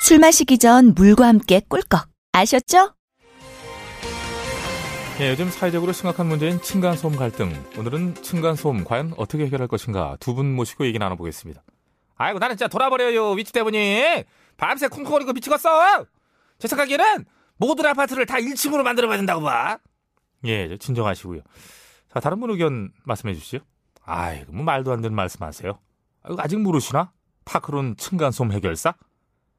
술 마시기 전 물과 함께 꿀꺽. 아셨죠? 예, 요즘 사회적으로 심각한 문제인 층간소음 갈등. 오늘은 층간소음 과연 어떻게 해결할 것인가 두 분 모시고 얘기 나눠보겠습니다. 아이고 나는 진짜 돌아버려요 위치 때문에 밤새 쿵쿵거리고 미치겠어. 제 생각에는 모든 아파트를 다 1층으로 만들어봐야 된다고 봐. 예, 진정하시고요. 자 다른 분 의견 말씀해 주시죠. 아이고 뭐 말도 안 되는 말씀하세요. 아직 모르시나? 파크론 층간소음 해결사?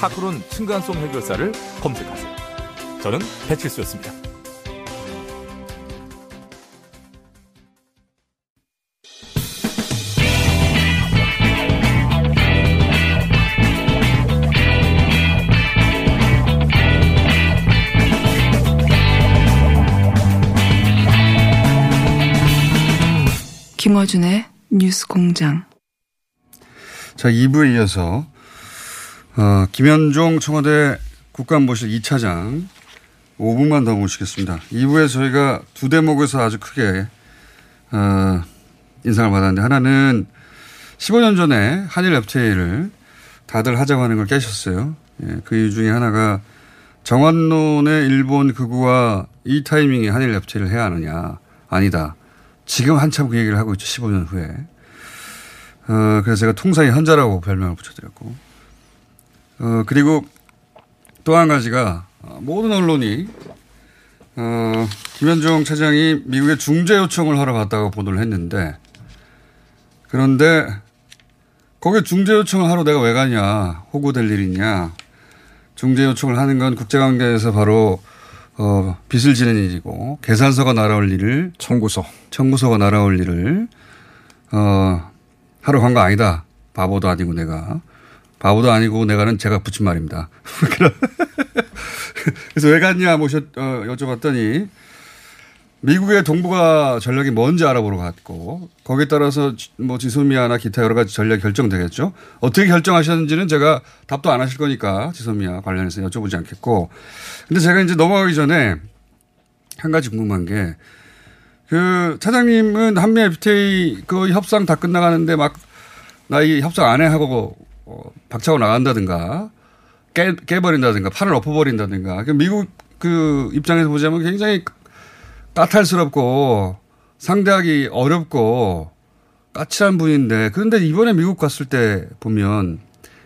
파크론 층간소음 해결사를 검색하세요. 저는 배칠수였습니다. 김어준의 뉴스 공장. 자, 2부에 이어서, 어, 김현종 청와대 국가안보실 2차장 5분만 더 모시겠습니다. 2부에 저희가 두 대목에서 아주 크게, 어, 인상을 받았는데, 하나는 15년 전에 한일 FTA를 다들 하자고 하는 걸 깨셨어요. 예, 그 이유 중에 하나가 정환론의 일본 극우와 이 타이밍에 한일 FTA를 해야 하느냐. 아니다. 지금 한참 그 얘기를 하고 있죠. 15년 후에. 어, 그래서 제가 통상의 현자라고 별명을 붙여드렸고. 어, 그리고 또 한 가지가 모든 언론이 어, 김현종 차장이 미국에 중재 요청을 하러 갔다고 보도를 했는데 그런데 거기에 중재 요청을 하러 내가 왜 가냐 호구될 일이냐 중재 요청을 하는 건 국제관계에서 바로 어, 빚을 지는 일이고 계산서가 날아올 일을 청구서 청구서가 날아올 일을 어, 하러 간 거 아니다. 바보도 아니고 내가 바보도 아니고 내가는 제가 붙인 말입니다. 그래서 왜 갔냐 모셨 어, 여쭤봤더니 미국의 동북아 전략이 뭔지 알아보러 갔고 거기에 따라서 뭐 지소미아나 기타 여러 가지 전략이 결정되겠죠. 어떻게 결정하셨는지는 제가 답도 안 하실 거니까 지소미아 관련해서 여쭤보지 않겠고. 근데 제가 이제 넘어가기 전에 한 가지 궁금한 게 그 차장님은 한미 FTA 그 협상 다 끝나가는데 막 나 이 협상 안 해 하고 어, 박차고 나간다든가 깨, 깨버린다든가 판을 엎어버린다든가 그 미국 그 입장에서 보자면 굉장히 까탈스럽고 상대하기 어렵고 까칠한 분인데 그런데 이번에 미국 갔을 때 보면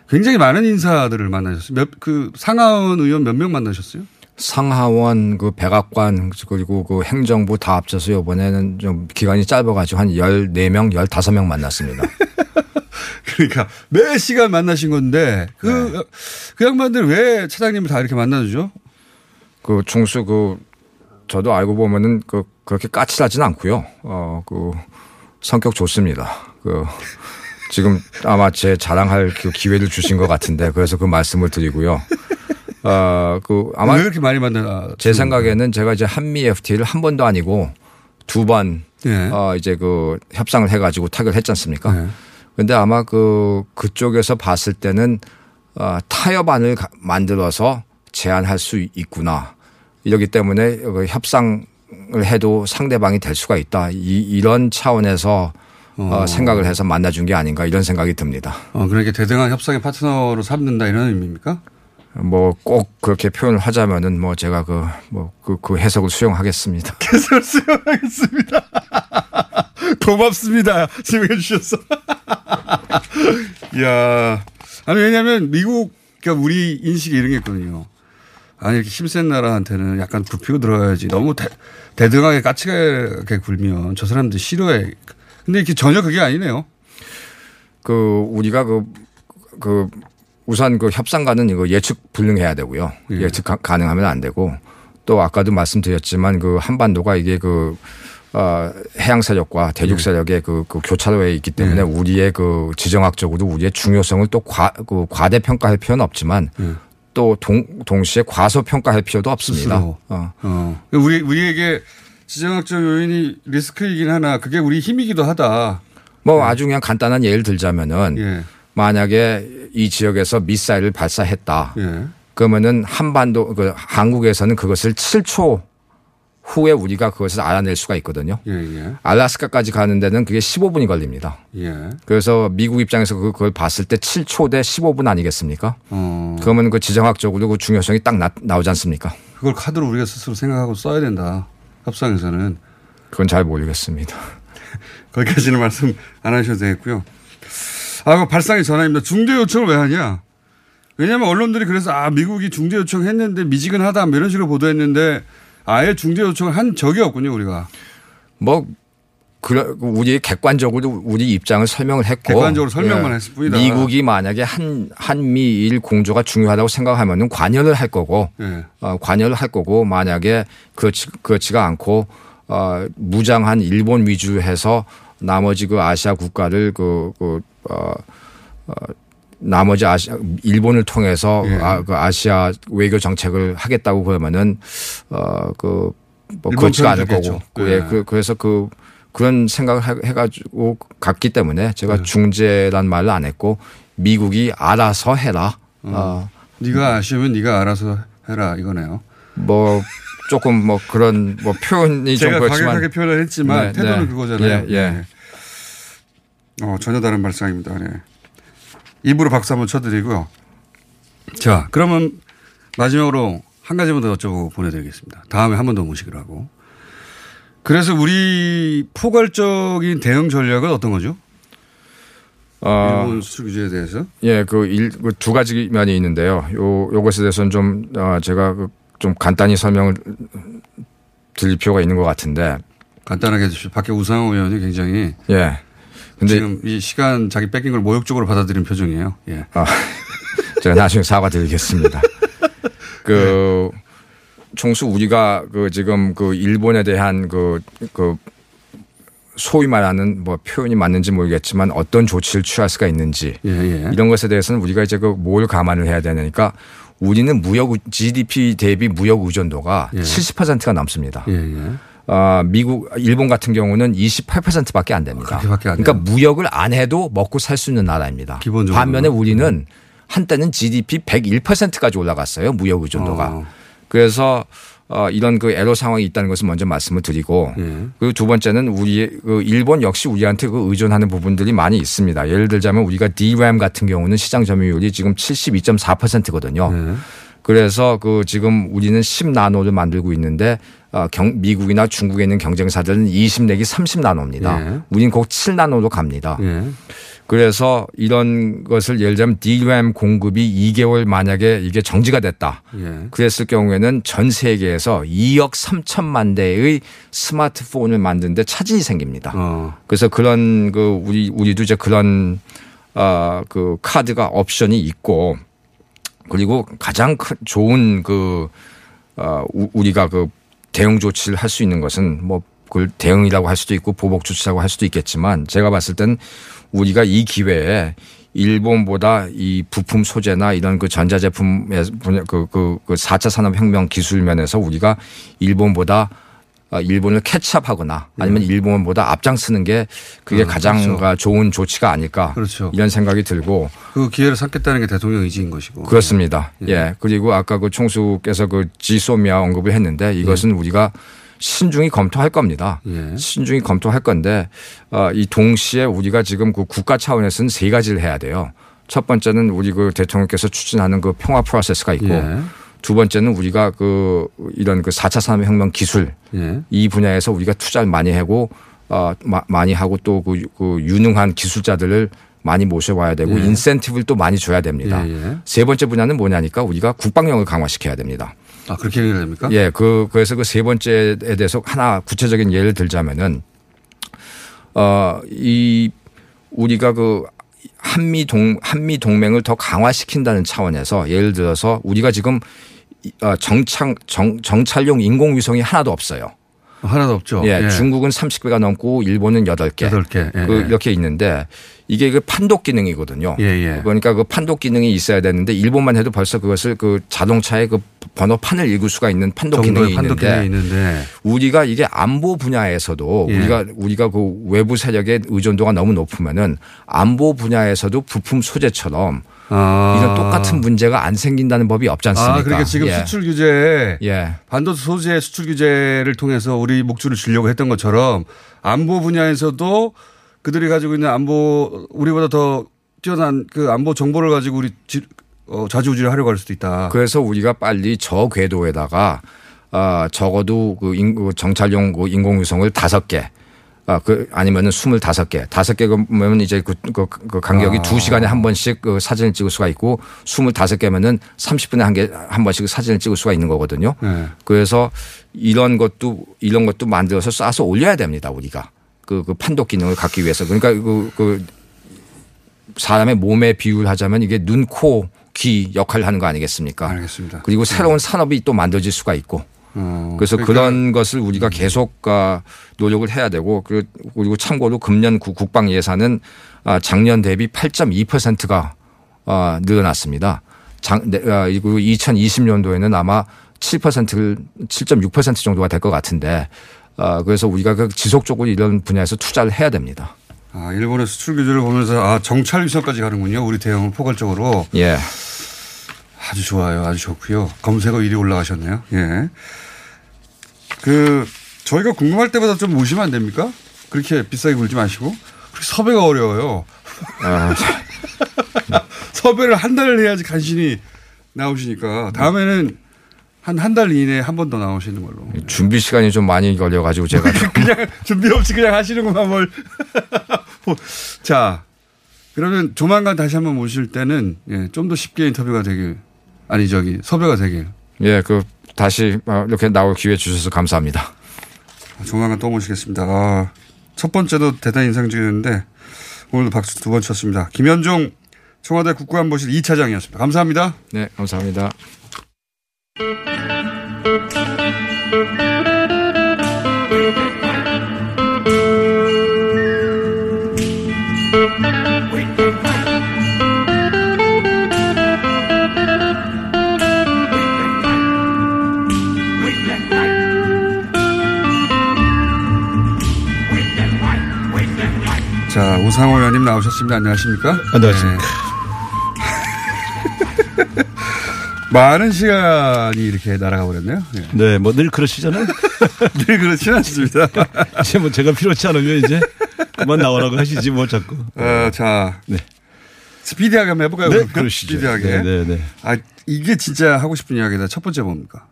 굉장히 많은 인사들을 만나셨어요. 몇, 그 상하원 의원 몇 명 만나셨어요? 상하원 그 백악관 그리고 그 행정부 다 합쳐서 이번에는 좀 기간이 짧아가지고 한 14명, 15명 만났습니다. 그러니까 매 시간 만나신 건데 그, 네. 그 양반들 왜 차장님을 다 이렇게 만나주죠? 그 중수 그 저도 알고 보면은 그 그렇게 까칠하진 않고요. 어, 그 성격 좋습니다. 그 지금 아마 제 자랑할 그 기회를 주신 것 같은데 그래서 그 말씀을 드리고요. 어, 그 아마 왜 이렇게 많이 만나? 제 생각에는 제가 이제 한미 FTA를 한 번도 아니고 두번 네. 어, 이제 그 협상을 해가지고 타결했지 않습니까? 네. 근데 아마 그 그쪽에서 봤을 때는 어, 타협안을 만들어서 제안할 수 있구나. 이러기 때문에 그 협상을 해도 상대방이 될 수가 있다. 이, 이런 차원에서 어. 어, 생각을 해서 만나준 게 아닌가 이런 생각이 듭니다. 어, 그러니까 대등한 협상의 파트너로 삼는다 이런 의미입니까? 뭐 꼭 그렇게 표현을 하자면은 뭐 제가 그 뭐그 그 해석을 수용하겠습니다. 해석을 수용하겠습니다. 고맙습니다. 지명해 주셔서. 이야. 아니, 왜냐면 미국 그러니까 우리 인식이 이런 게 있거든요. 아니 이렇게 힘센 나라한테는 약간 굽히고 들어가야지 너무 대, 대등하게 까칠하게 굴면 저 사람들 싫어해. 근데 이렇게 전혀 그게 아니네요. 그 우리가 그, 그 우선 그 협상가는 이거 예측 불능해야 되고요. 예. 예측 가, 능하면 안 되고 또 아까도 말씀드렸지만 그 한반도가 이게 그 어, 해양 세력과 대륙 예. 세력의 그, 그 교차로에 있기 때문에 예. 우리의 그 지정학적으로 우리의 중요성을 또 과, 그 과대평가할 필요는 없지만 예. 또 동, 동시에 과소평가할 필요도 없습니다. 어. 어. 우리, 우리에게 지정학적 요인이 리스크이긴 하나 그게 우리 힘이기도 하다. 뭐 네. 아주 그냥 간단한 예를 들자면은 예. 만약에 이 지역에서 미사일을 발사했다. 예. 그러면은 한반도 그 한국에서는 그것을 7초 후에 우리가 그것을 알아낼 수가 있거든요. 예, 예. 알라스카까지 가는 데는 그게 15분이 걸립니다. 예. 그래서 미국 입장에서 그걸 봤을 때 7초 대 15분 아니겠습니까? 어. 그러면 그 지정학적으로 그 중요성이 딱 나, 나오지 않습니까? 그걸 카드로 우리가 스스로 생각하고 써야 된다. 협상에서는. 그건 잘 모르겠습니다. 거기까지는 말씀 안 하셔도 되겠고요. 아, 그 발상의 전화입니다. 중재 요청을 왜 하냐? 왜냐하면 언론들이 그래서 아 미국이 중재 요청했는데 미지근하다 뭐 이런 식으로 보도했는데 아예 중재 요청을 한 적이 없군요 우리가. 뭐 우리 객관적으로 우리 입장을 설명을 했고 객관적으로 설명만 예. 했을 뿐이다. 미국이 만약에 한 한미일 공조가 중요하다고 생각하면은 관여를 할 거고 예. 어, 관여를 할 거고 만약에 그렇지 그렇지가 않고 어, 무장한 일본 위주해서 나머지 그 아시아 국가를 그, 그 어, 어, 나머지 아시아 일본을 통해서 예. 아, 그 아시아 외교 정책을 하겠다고 그러면은 어그 뭐 그렇지가 않을 거고 예. 예. 그, 그래서 그 그런 생각을 해가지고 갔기 때문에 제가 네. 중재란 말을 안 했고 미국이 알아서 해라. 어. 어. 네가 아시면 네가 알아서 해라 이거네요. 뭐 조금 뭐 그런 뭐 표현이 좀 그렇지만 제가 과격하게 표현을 했지만 네, 태도는 네. 그거잖아요. 예, 예. 네. 어, 전혀 다른 발상입니다. 네. 입으로 박수 한번 쳐드리고요. 자, 그러면 마지막으로 한 가지만 더 여쭤보고 보내드리겠습니다. 다음에 한 번 더 모시기로 하고. 그래서 우리 포괄적인 대응 전략은 어떤 거죠? 어, 일본 수출 규제에 대해서? 예, 그, 일, 그두 가지 면이 있는데요. 요, 요것에 대해서는 좀, 어, 제가 그좀 간단히 설명을 드릴 필요가 있는 것 같은데. 간단하게 해주십시오. 밖에 우상호 의원이 굉장히. 예. 근데 지금 이 시간 자기 뺏긴 걸 모욕적으로 받아들인 표정이에요. 예. 아, 제가 나중에 사과드리겠습니다. 그 네. 총수 우리가 그 지금 그 일본에 대한 그, 그 소위 말하는 뭐 표현이 맞는지 모르겠지만 어떤 조치를 취할 수가 있는지 예, 예. 이런 것에 대해서는 우리가 이제 그 뭘 감안을 해야 되니까 우리는 무역 GDP 대비 무역 의존도가 예. 70%가 넘습니다. 어, 미국, 일본 같은 경우는 28%밖에 안 됩니다. 안 그러니까 무역을 안 해도 먹고 살 수 있는 나라입니다. 기본적으로. 반면에 우리는 한때는 GDP 101%까지 올라갔어요. 무역 의존도가. 어. 그래서 어, 이런 그 애로 상황이 있다는 것을 먼저 말씀을 드리고 예. 그리고 두 번째는 우리 그 일본 역시 우리한테 그 의존하는 부분들이 많이 있습니다. 예를 들자면 우리가 DRAM 같은 경우는 시장 점유율이 지금 72.4%거든요. 예. 그래서 그 지금 우리는 10나노를 만들고 있는데 어, 경, 미국이나 중국에 있는 경쟁사들은 20 내기 30나노입니다. 예. 우리는 곧 7나노로 갑니다. 예. 그래서 이런 것을 예를 들면 DRAM 공급이 2개월 만약에 이게 정지가 됐다. 예. 그랬을 경우에는 전 세계에서 2억 3천만 대의 스마트폰을 만드는데 차질이 생깁니다. 어. 그래서 그런 그 우리 우리도 이제 그런 어그 카드가 옵션이 있고 그리고 가장 큰 좋은 그 어, 우리가 그 대응 조치를 할 수 있는 것은 뭐 그걸 대응이라고 할 수도 있고 보복 조치라고 할 수도 있겠지만 제가 봤을 땐 우리가 이 기회에 일본보다 이 부품 소재나 이런 그 전자제품의 그, 그, 그 4차 산업혁명 기술 면에서 우리가 일본보다 어, 일본을 캐치업하거나 아니면 네. 일본보다 앞장서는 게 그게 음, 가장 그렇죠. 좋은 조치가 아닐까 그렇죠. 이런 생각이 들고 그 기회를 삼겠다는 게 대통령 의지인 것이고 그렇습니다. 예. 예. 그리고 아까 그 총수께서 그 지소미아 언급을 했는데 이것은 예. 우리가 신중히 검토할 겁니다. 예. 신중히 검토할 건데 어, 이 동시에 우리가 지금 그 국가 차원에서는 세 가지를 해야 돼요. 첫 번째는 우리 그 대통령께서 추진하는 그 평화 프로세스가 있고 예. 두 번째는 우리가 그 이런 그 4차 산업혁명 기술 예. 이 분야에서 우리가 투자를 많이 하고 어 많이 하고 또그 그 유능한 기술자들을 많이 모셔와야 되고 예. 인센티브를 또 많이 줘야 됩니다. 예, 예. 세 번째 분야는 뭐냐니까 우리가 국방력을 강화시켜야 됩니다. 아 그렇게 얘기를 됩니까? 예, 그 그래서 그 세 번째에 대해서 하나 구체적인 예를 들자면은 어이 우리가 그 한미 동 한미 동맹을 더 강화시킨다는 차원에서 예를 들어서 우리가 지금 정창 정, 정찰용 인공위성이 하나도 없어요. 하나도 없죠. 예, 중국은 30개가 넘고 일본은 8개. 8개. 예, 그 예. 이렇게 있는데 이게 그 판독 기능이거든요. 예, 예. 그러니까 그 판독 기능이 있어야 되는데 일본만 해도 벌써 그것을 그 자동차의 그 번호판을 읽을 수가 있는 판독 기능이 판독 있는데 기능이 있는데 우리가 이게 안보 분야에서도 예. 우리가 우리가 그 외부 세력의 의존도가 너무 높으면은 안보 분야에서도 부품 소재처럼 아. 이런 똑같은 문제가 안 생긴다는 법이 없지 않습니까? 아, 그러니까 지금 예. 수출 규제 예. 반도체 소재 수출 규제를 통해서 우리 목줄을 주려고 했던 것처럼 안보 분야에서도 그들이 가지고 있는 안보 우리보다 더 뛰어난 그 안보 정보를 가지고 우리 지, 어, 좌지우지를 하려고 할 수도 있다. 그래서 우리가 빨리 저 궤도에다가 아 적어도 그 인- 그 정찰용 그 인공위성을 다섯 개. 아, 그, 아니면은 스물다섯 개. 다섯 개 그러면 이제 그, 그, 그 간격이 아. 두 시간에 한 번씩 그 사진을 찍을 수가 있고 스물다섯 개면은 30분에 한 개, 한 번씩 사진을 찍을 수가 있는 거거든요. 네. 그래서 이런 것도, 이런 것도 만들어서 쏴서 올려야 됩니다, 우리가. 그, 그 판독 기능을 갖기 위해서. 그러니까 그, 그 사람의 몸에 비유를 하자면 이게 눈, 코, 귀 역할을 하는 거 아니겠습니까? 알겠습니다. 그리고 새로운 산업이 또 만들어질 수가 있고. 어, 그래서 그러니까 그런 것을 우리가 계속 아, 노력을 해야 되고 그- 그리고 참고로 금년 구- 국방 예산은 아, 작년 대비 8.2%가 아, 늘어났습니다. 장, 네, 아, 그리고 2020년도에는 아마 7%를 7.6% 정도가 될 것 같은데 아, 그래서 우리가 그 지속적으로 이런 분야에서 투자를 해야 됩니다. 아, 일본의 수출 규제를 보면서 아, 정찰 위성까지 가는군요. 우리 대응은 포괄적으로. 예. 아주 좋아요. 아주 좋고요. 검색어 1위 올라가셨네요. 예. 그 저희가 궁금할 때마다 좀 모시면 안 됩니까? 그렇게 비싸게 굴지 마시고. 그렇게 섭외가 어려워요. 아, 섭외를 한 달을 해야지 간신히 나오시니까 다음에는 한 한 달 이내에 한 번 더 나오시는 걸로. 준비 시간이 좀 많이 걸려가지고 제가 좀 그냥 준비 없이 그냥 하시는구나 뭘. 자, 그러면 조만간 다시 한번 모실 때는 예, 좀 더 쉽게 인터뷰가 되길 아니 저기 섭외가 되길 예, 그 다시 어, 이렇게 나올 기회 주셔서 감사합니다. 조만간 또 모시겠습니다. 아, 첫 번째도 대단히 인상적이었는데 오늘도 박수 두 번 쳤습니다. 김현종 청와대 국가안보실 2차장이었습니다. 감사합니다. 네, 감사합니다. 자, 우상호 의원님 나오셨습니다. 안녕하십니까? 안녕하십니까. 네. 많은 시간이 이렇게 날아가 버렸네요. 네. 네, 뭐 늘 그러시잖아요. 늘 그렇지는 않습니다. 이제 뭐 제가 필요치 않으면 이제 그만 나오라고 하시지 뭐 자꾸. 어, 자. 네. 스피디하게 한번 해볼까요? 네? 그러시죠. 스피디하게. 네, 네, 네. 아, 이게 진짜 하고 싶은 이야기다. 첫 번째 뭡니까?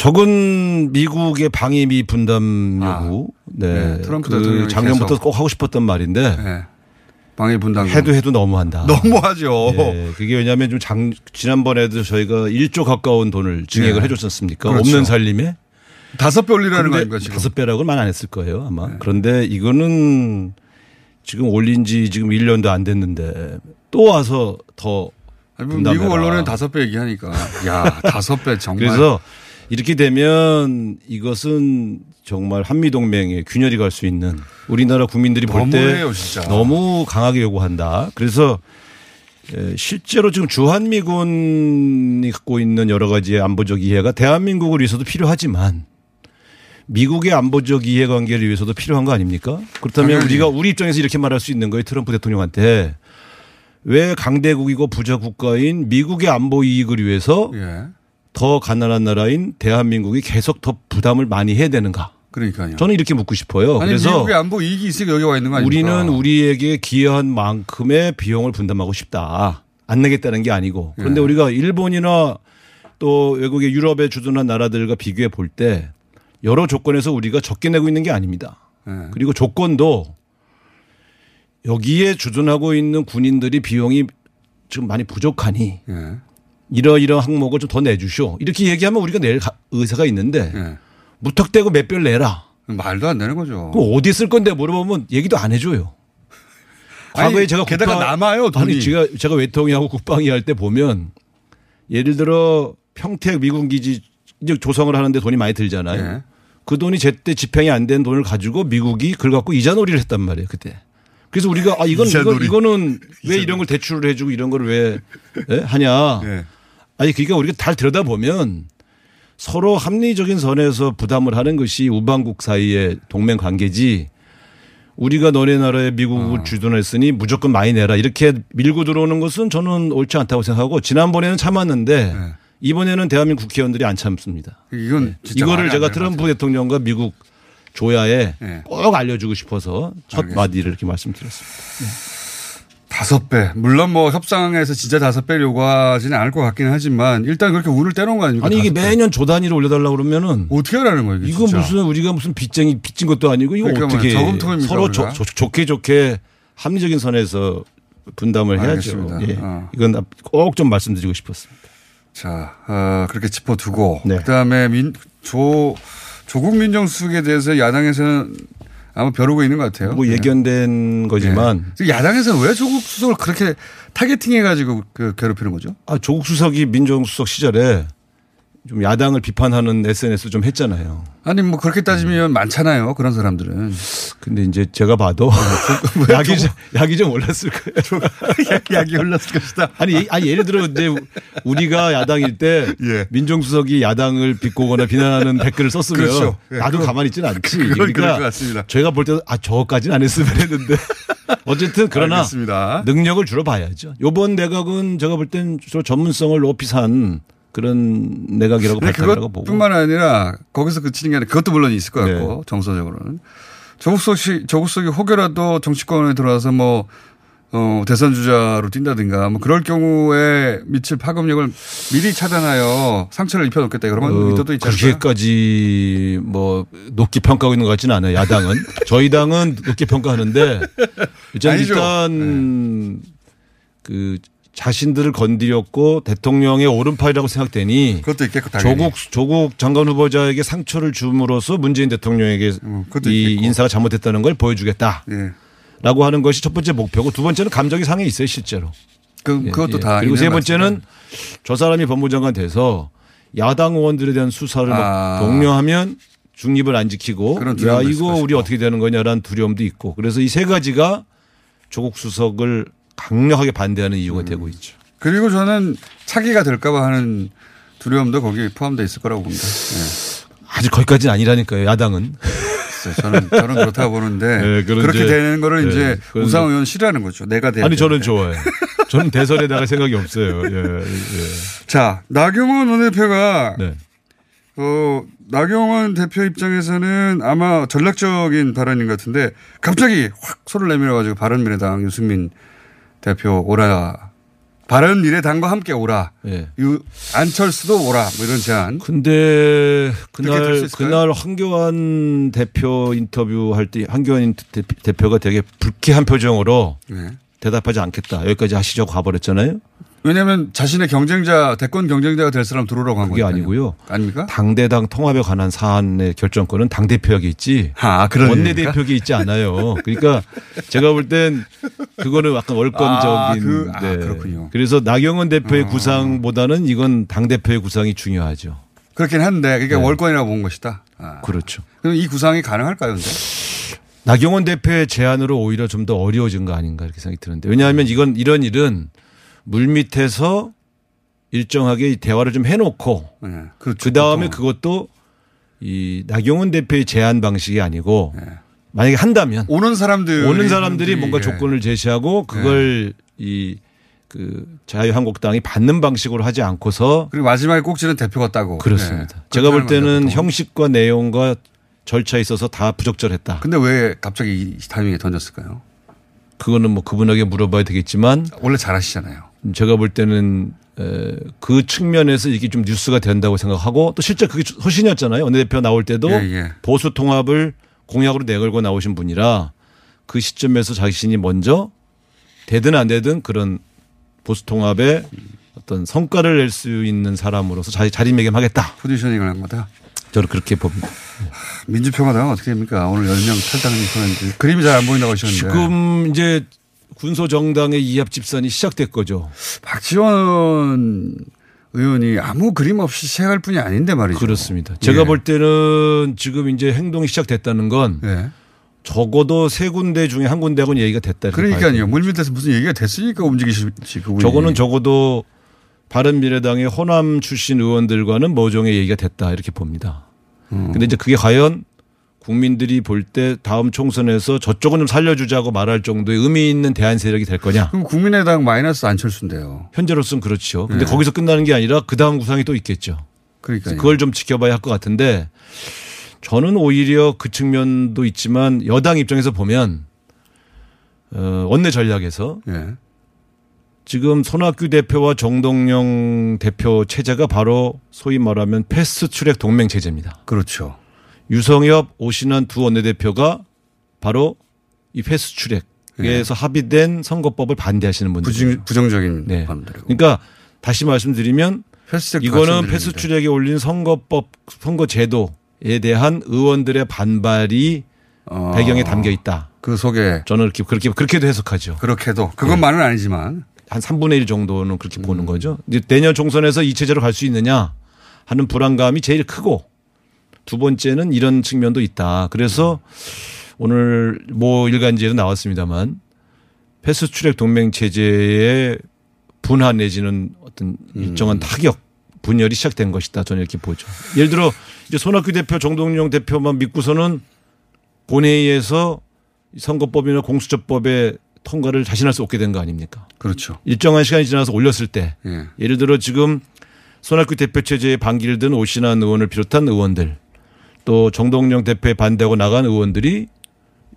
적은 미국의 방위비 분담 요구. 네. 네, 트럼프 그 작년부터 계속. 꼭 하고 싶었던 말인데 네. 방해 분담. 해도 해도 너무한다. 너무하죠. 예, 그게 왜냐하면 좀 장, 지난번에도 저희가 1조 가까운 돈을 증액을 네. 해줬었습니까? 그렇죠. 없는 살림에. 다섯 배 올리라는 거 아닙니까, 지금? 다섯 배라고는 말 안 했을 거예요, 아마. 그런데 이거는 지금 올린 지 지금 1년도 안 됐는데 또 와서 더 아니. 미국 언론은 다섯 배 얘기하니까. 야, 다섯 배 정말. 그래서 이렇게 되면 이것은 정말 한미동맹에 균열이 갈 수 있는 우리나라 국민들이 볼 때. 너무 강하게 요구한다. 그래서 에, 실제로 지금 주한미군이 갖고 있는 여러 가지의 안보적 이해가 대한민국을 위해서도 필요하지만 미국의 안보적 이해관계를 위해서도 필요한 거 아닙니까? 그렇다면 당연히. 우리가 우리 입장에서 이렇게 말할 수 있는 거예요. 트럼프 대통령한테 왜 강대국이고 부자 국가인 미국의 안보 이익을 위해서 예. 더 가난한 나라인 대한민국이 계속 더 부담을 많이 해야 되는가? 그러니까요. 저는 이렇게 묻고 싶어요. 아니, 그래서 미국의 안보 이익이 있으니까 여기 와 있는 거 아닙니까? 우리는 우리에게 기여한 만큼의 비용을 분담하고 싶다. 안 내겠다는 게 아니고. 그런데 예. 우리가 일본이나 또 외국의 유럽에 주둔한 나라들과 비교해 볼 때 여러 조건에서 우리가 적게 내고 있는 게 아닙니다. 예. 그리고 조건도 여기에 주둔하고 있는 군인들이 비용이 지금 많이 부족하니 예. 이러이러 항목을 좀 더 내주쇼. 이렇게 얘기하면 우리가 낼 가- 의사가 있는데 예. 무턱대고 몇 별 내라. 말도 안 되는 거죠. 그럼 어디 쓸 건데 물어보면 얘기도 안 해줘요. 과거에 아니, 제가 게다가 국방- 남아요, 돈이. 아니 제가 제가 외통위하고 국방위 할때 보면 예를 들어 평택 미군 기지 조성을 하는데 돈이 많이 들잖아요. 예. 그 돈이 제때 집행이 안 된 돈을 가지고 미국이 그걸 갖고 이자놀이를 했단 말이에요 그때. 그래서 우리가 아 이건 이거. 이거는 왜 이런 걸 대출을 해주고 이런 걸왜 예? 하냐. 예. 아니 그러니까 우리가 잘 들여다 보면 서로 합리적인 선에서 부담을 하는 것이 우방국 사이의 동맹 관계지. 우리가 너네 나라에 미국을 주둔했으니 무조건 많이 내라 이렇게 밀고 들어오는 것은 저는 옳지 않다고 생각하고 지난번에는 참았는데 네. 이번에는 대한민국 국회의원들이 안 참습니다. 이건 진짜 이거를 제가 트럼프 거죠. 대통령과 미국 조야에 네. 꼭 알려주고 싶어서 첫 알겠습니다. 마디를 이렇게 말씀드렸습니다. 다섯 배. 물론 뭐 협상에서 진짜 다섯 배 요구하지는 않을 것 같긴 하지만 일단 그렇게 운을 떼놓은 거 아닙니까? 아니 이게. 매년 조 단위로 올려달라고 그러면은 어떻게 하라는 거예요? 이거 진짜. 무슨 우리가 무슨 빚쟁이 빚진 것도 아니고 이거 그러니까 어떻게 뭐 서로 조? 조, 좋게 좋게 합리적인 선에서 분담을 해야죠. 알겠습니다. 예. 어. 이건 꼭 좀 말씀드리고 싶었습니다. 자, 어, 그렇게 짚어두고 네. 그다음에 민, 조 조국 민정수석에 대해서 야당에서는 아마 벼르고 있는 것 같아요. 뭐 네. 예견된 거지만 네. 야당에서는 왜 조국 수석을 그렇게 타겟팅해 가지고 그 괴롭히는 거죠? 아, 조국 수석이 민정수석 시절에 좀 야당을 비판하는 SNS 좀 했잖아요. 아니 뭐 그렇게 따지면 많잖아요. 그런 사람들은. 근데 이제 제가 봐도 약이 좀, 약이 좀 올랐을 거예요. 약이 올랐을 것이다. 아니, 아니 예를 들어 이제 우리가 야당일 때 예. 민정수석이 야당을 비꼬거나 비난하는 댓글을 썼으면 그렇죠. 예, 나도 그건- 가만히 있지는 않지. 그러니까. 저희가 볼 때도 아 저거까지는 안 했으면 했는데 어쨌든 그러나 알겠습니다. 능력을 주로 봐야죠. 요번 내각은 제가 볼 땐 주로 전문성을 높이 산 그런 내각이라고 근데 발달이라고 보고. 그것뿐만 아니라 거기서 그치는 게 아니라 그것도 물론 있을 것 같고 네. 정서적으로는 조국 수석이 조국 수석이 혹여라도 정치권에 들어와서 뭐 어, 대선 주자로 뛴다든가 뭐 그럴 경우에 미칠 파급력을 미리 차단하여 상처를 입혀놓겠다 그런 어, 의도도 있지 않을까요? 그렇게까지 뭐 높게 평가하고 있는 것 같지는 않아요. 야당은 저희 당은 높게 평가하는데 일단 아니죠. 네. 일단 그 자신들을 건드렸고 대통령의 오른팔이라고 생각되니 그것도 있겠고 당연히. 조국 조국 장관 후보자에게 상처를 줌으로써 문재인 대통령에게 음, 이 있겠고. 인사가 잘못됐다는 걸 보여주겠다라고 예. 하는 것이 첫 번째 목표고 두 번째는 감정이 상해 있어요 실제로. 그, 예, 그것도 예. 다. 그리고 세 번째는 말씀이에요. 저 사람이 법무장관 돼서 야당 의원들에 대한 수사를 막 아. 독려하면 중립을 안 지키고 야 이거 우리. 어떻게 되는 거냐라는 두려움도 있고 그래서 이 세 가지가 조국 수석을 강력하게 반대하는 음. 이유가 되고 있죠. 그리고 저는 차기가 될까봐 하는 두려움도 거기에 포함되어 있을 거라고 봅니다. 예. 아직 거기까지는 아니라니까요. 야당은. 저는, 저는 그렇다고 보는데 네, 그렇게 이제- 되는 거를 네, 이제 우상호 의원 싫어하는 거죠. 내가 돼야 아니 저는. 좋아요. 저는 대선에 나갈 생각이 없어요. 예, 예. 자, 나경원 원내대표가 네. 어, 나경원 대표 입장에서는 아마 전략적인 발언인 것 같은데 갑자기 확 손을 내밀어 가지고 바른미래당 유승민 대표 오라 바른 미래당과 함께 오라. 예. 유, 안철수도 오라. 뭐 이런 제안. 근데 그날? 그날 황교안 대표 인터뷰 할 때 황교안 대- 대표가 되게 불쾌한 표정으로 네. 대답하지 않겠다. 여기까지 하시죠. 가버렸잖아요. 왜냐하면 자신의 경쟁자 대권 경쟁자가 될 사람 들어오라고 한 그게 거니까요. 아니고요. 아닙니까? 당대당 통합에 관한 사안의 결정권은 당 대표에게 있지. 아, 그런 원내 얘기입니까? 대표에게 있지 않아요. 그러니까 제가 볼 땐 그거는 약간 월권적인. 아, 그- 아, 그렇군요. 그래서 나경원 대표의 어. 구상보다는 이건 당 대표의 구상이 중요하죠. 그렇긴 한데 그게 네. 월권이라고 본 것이다. 아. 그렇죠. 그럼 이 구상이 가능할까요, 근데? 나경원 대표의 제안으로 오히려 좀 더 어려워진 거 아닌가 이렇게 생각이 드는데 왜냐하면 이건 이런 일은 물 밑에서 일정하게 대화를 좀 해놓고 네. 그렇죠. 그 다음에 보통. 그것도 이 나경원 대표의 제안 방식이 아니고 네. 만약에 한다면 오는 사람들 오는 사람들이 뭔가 예. 조건을 제시하고 그걸 이그 자유한국당이 받는 방식으로 하지 않고서 그리고 마지막에 꼭지는 대표가 따고. 그렇습니다. 네. 제가 볼 때는 보통. 형식과 내용과 절차에 있어서 다 부적절했다. 근데 왜 갑자기 이 타이밍에 던졌을까요? 그거는 뭐 그분에게 물어봐야 되겠지만 원래 잘하시잖아요. 제가 볼 때는 에, 그 측면에서 이게 좀 뉴스가 된다고 생각하고 또 실제 그게 소신이었잖아요. 원내대표 나올 때도 예, 예. 보수 통합을 공약으로 내걸고 나오신 분이라 그 시점에서 자신이 먼저 되든 안 되든 그런 보수 통합의 어떤 성과를 낼 수 있는 사람으로서 자기 자리매김하겠다. 포지셔닝을 한 거다. 저는 그렇게 봅니다. 민주평화당은 어떻게 됩니까? 오늘 10명 탈당이 선언 그림이 잘 안 보인다고 하셨는데. 지금 이제 군소 정당의 이합 집산이 시작됐 거죠. 박지원 의원이 아무 그림 없이 시작할 뿐이 아닌데 말이죠. 그렇습니다. 제가 예. 볼 때는 지금 이제 행동이 시작됐다는 건 예. 적어도 세 군데 중에 한 군데하고는 얘기가 됐다. 그러니까요. 물밑에서 무슨 얘기가 됐으니까 움직이시지 그분이. 저거는 적어도 바른미래당의 호남 출신 의원들과는 모종의 얘기가 됐다 이렇게 봅니다. 음. 근데 이제 그게 과연 국민들이 볼 때 다음 총선에서 저쪽은 좀 살려주자고 말할 정도의 의미 있는 대안 세력이 될 거냐? 그럼 국민의당 마이너스 안철수인데요. 현재로서는 그렇죠. 근데 네. 거기서 끝나는 게 아니라 그 다음 구상이 또 있겠죠. 그러니까 그걸 좀 지켜봐야 할 것 같은데 저는 오히려 그 측면도 있지만 여당 입장에서 보면 어, 원내 전략에서 예. 지금 손학규 대표와 정동영 대표 체제가 바로 소위 말하면 패스트 트랙 동맹 체제입니다. 그렇죠. 유성엽, 오신환 두 원내대표가 바로 이 패스트 트랙에서 합의된 선거법을 반대하시는 분들. 부정, 부정적인 네. 사람들이고. 그러니까 다시 말씀드리면 이거는 흔들리는데. 트랙에 올린 선거법 선거 제도에 대한 의원들의 반발이 어, 배경에 담겨 있다. 그 속에 저는 이렇게 그렇게 그렇게도 해석하죠. 그렇게도 그것만은 아니지만 한 3분의 1 정도는 그렇게 음. 보는 거죠. 이제 내년 총선에서 이 체제로 갈 수 있느냐 하는 불안감이 제일 크고 두 번째는 이런 측면도 있다. 그래서 오늘 뭐 일간지에도 나왔습니다만 패스트 트랙 동맹 체제의 분화 내지는 어떤 일정한 음. 타격 분열이 시작된 것이다. 저는 이렇게 보죠. 예를 들어 이제 손학규 대표, 정동영 대표만 믿고서는 본회의에서 선거법이나 공수처법의 통과를 자신할 수 없게 된 거 아닙니까? 그렇죠. 일정한 시간이 지나서 올렸을 때 예. 예를 들어 지금 손학규 대표 체제에 반기를 든 오신환 의원을 비롯한 의원들 또 정동영 대표에 반대하고 나간 의원들이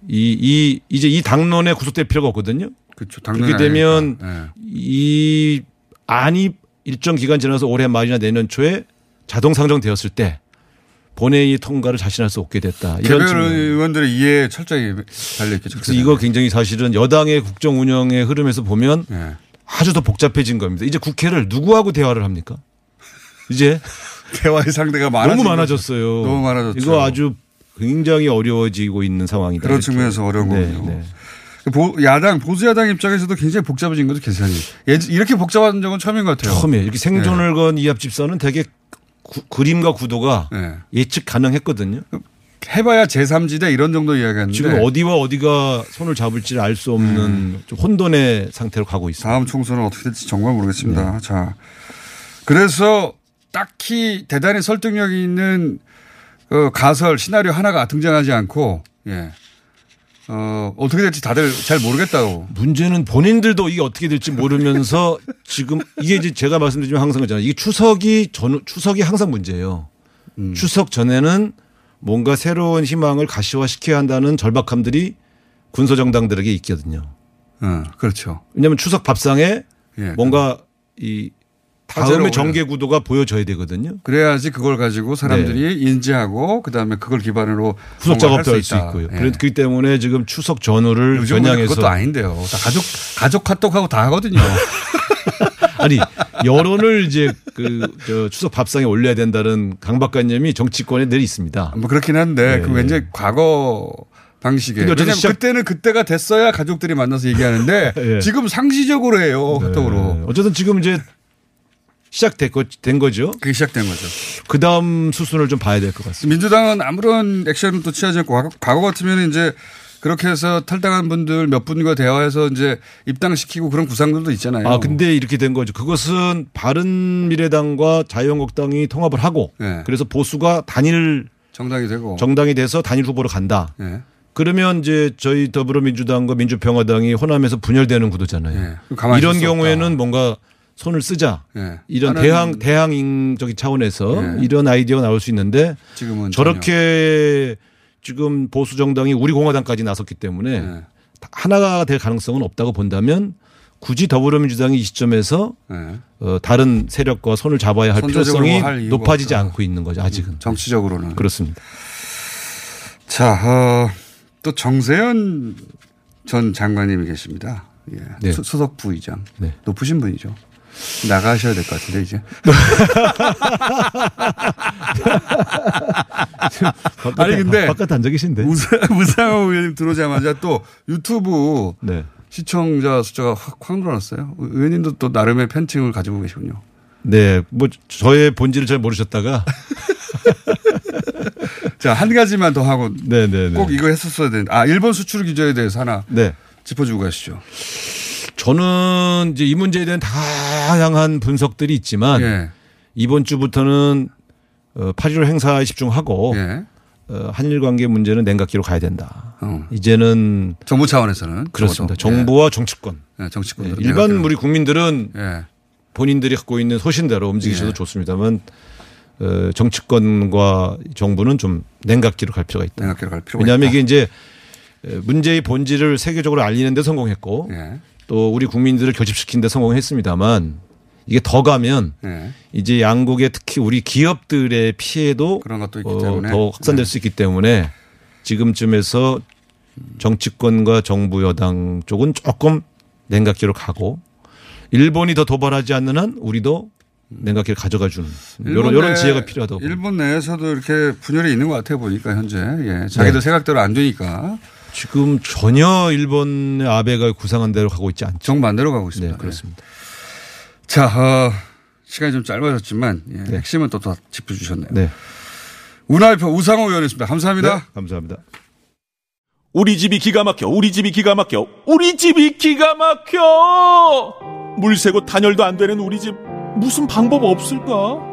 이, 이 이제 이 당론에 구속될 필요가 없거든요. 그렇죠. 그렇게 되면 예. 이 안이 일정 기간 지나서 올해 말이나 내년 초에 자동 상정되었을 때 본회의 통과를 자신할 수 없게 됐다. 이런. 의원들의 이해에 철저히 달려 있겠죠. 그래서 이거 굉장히 사실은 여당의 국정 운영의 흐름에서 보면 예. 아주 더 복잡해진 겁니다. 이제 국회를 누구하고 대화를 합니까? 이제 대화의 상대가 많아진 너무. 많아졌어요. 너무 많아졌죠. 이거 아주 굉장히 어려워지고 있는 상황이다. 그런 이렇게. 측면에서 어려운 네, 거군요. 네. 보- 야당 보수 야당 입장에서도 굉장히 복잡해진 거죠 계산이. 예- 이렇게 복잡한 적은 처음인 것 같아요. 처음에 이렇게 생존을 건 이합 집사는 되게 구- 그림과 구도가 예. 예측 가능했거든요. 해봐야 제3지대 이런 정도 이야기하는데 지금 어디와 어디가 손을 잡을지 알 수 없는 좀 혼돈의 상태로 가고 있습니다. 다음 총선은 어떻게 될지 정말 모르겠습니다. 네. 자, 그래서 딱히 대단히 설득력이 있는 그 가설 시나리오 하나가 등장하지 않고 예. 어, 어떻게 될지 다들 잘 모르겠다고. 문제는 본인들도 이게 어떻게 될지 모르면서 지금 이게 이제 제가 말씀드리면 항상 그잖아요. 이게 추석이 전 추석이 항상 문제예요. 음. 추석 전에는 뭔가 새로운 희망을 가시화시켜야 한다는 절박함들이 군소 정당들에게 있거든요. 어, 그렇죠. 왜냐하면 추석 밥상에 예. 뭔가 이 화제로 올려. 전개 구도가 보여져야 되거든요. 그래야지 그걸 가지고 사람들이 인지하고 그다음에 그걸 기반으로 후속 작업도 할 수. 있고요. 예. 그렇기 때문에 지금 추석 전후를 겨냥해서 그것도 아닌데요. 다 가족 가족 카톡하고 다 하거든요. 아니 여론을 이제 그저 추석 밥상에 올려야 된다는 강박관념이 정치권에 늘 있습니다. 뭐 그렇긴 한데 네. 그 왠지 과거 방식에 어쨌든 왜냐면 그때는 그때가 됐어야 가족들이 만나서 얘기하는데 예. 지금 상시적으로 해요 카톡으로 네. 어쨌든 지금 이제 시작된 거, 된 거죠. 그게 시작된 거죠. 그 다음 수순을 좀 봐야 될 것 같습니다. 민주당은 아무런 액션을 또 취하지 않고 과거, 과거 같으면 이제 그렇게 해서 탈당한 분들 몇 분과 대화해서 이제 입당시키고 그런 구상들도 있잖아요. 아 근데 이렇게 된 거죠. 그것은 바른 미래당과 자유한국당이 통합을 하고 네. 그래서 보수가 단일 정당이 되고 정당이 돼서 단일 후보로 간다. 예. 그러면 이제 저희 더불어민주당과 민주평화당이 호남에서 분열되는 구도잖아요. 가만히 이런 경우에는. 뭔가 손을 쓰자. 예. 이런 대항 대항적인 차원에서 예. 이런 아이디어가 나올 수 있는데 지금은 저렇게 지금 보수 정당이 우리 공화당까지 나섰기 때문에 전혀. 예. 하나가 될 가능성은 없다고 본다면 굳이 더불어민주당이 이 시점에서 예. 어, 다른 세력과 손을 잡아야 할 필요성이 높아지지 없다. 않고 있는 거죠 아직은 정치적으로는 그렇습니다. 자, 어, 또 정세현 전 장관님이 계십니다. 예. 네. 수석 부의장. 네. 높으신 분이죠. 나가셔야 될 것 같은데 이제. 아니 근데 바깥 앉아 계신데. 우상, 우상호 의원님 들어오자마자 또 유튜브 네. 시청자 숫자가 확, 확 늘어났어요. 의원님도 또 나름의 팬층을 가지고 계시군요. 네, 뭐 저의 본질을 잘 모르셨다가 자, 한 가지만 더 하고 네, 네, 네. 꼭 이거 했었어야 되는데. 아, 일본 수출 규제에 대해서 하나 네. 짚어주고 가시죠. 저는 이제 이 문제에 대한 다양한 분석들이 있지만 예. 이번 주부터는 어, 8.15 행사에 집중하고 예. 어, 한일 관계 문제는 냉각기로 가야 된다. 어. 이제는 정부 차원에서는 그렇습니다. 적어도. 정부와 정치권. 예. 예, 정치권 예, 일반 우리 국민들은 예. 본인들이 갖고 있는 소신대로 움직이셔도 예. 좋습니다만 어, 정치권과 정부는 좀 냉각기로 갈 필요가 있다. 냉각기로 갈 필요가 왜냐하면 있다. 이게 이제 문제의 본질을 세계적으로 알리는 데 성공했고 예. 또 우리 국민들을 교집시키는 데 성공했습니다만 이게 더 가면 예. 이제 양국의 특히 우리 기업들의 피해도 그런 것도 있기 어, 때문에. 더 확산될 네. 수 있기 때문에 지금쯤에서 정치권과 정부 여당 쪽은 조금 냉각기로 가고 일본이 더 도발하지 않는 한 우리도 냉각기를 가져가 주는 이런 이런 내- 지혜가 필요하다고. 일본 내에서도 이렇게 분열이 있는 것 같아 보니까 현재 예. 자기들 네. 생각대로 안 되니까 지금 전혀 일본의 아베가 구상한 대로 가고 있지 않죠. 정반대로 가고 있습니다. 네, 그렇습니다. 예. 자, 어, 시간이 좀 짧아졌지만 예, 네. 핵심은 또, 더 짚어주셨네요. 네. 운하이퍼 우상호 의원이었습니다. 감사합니다. 네, 감사합니다. 우리 집이 기가 막혀. 우리 집이 기가 막혀. 우리 집이 기가 막혀. 물 새고 단열도 안 되는 우리 집 무슨 방법 없을까?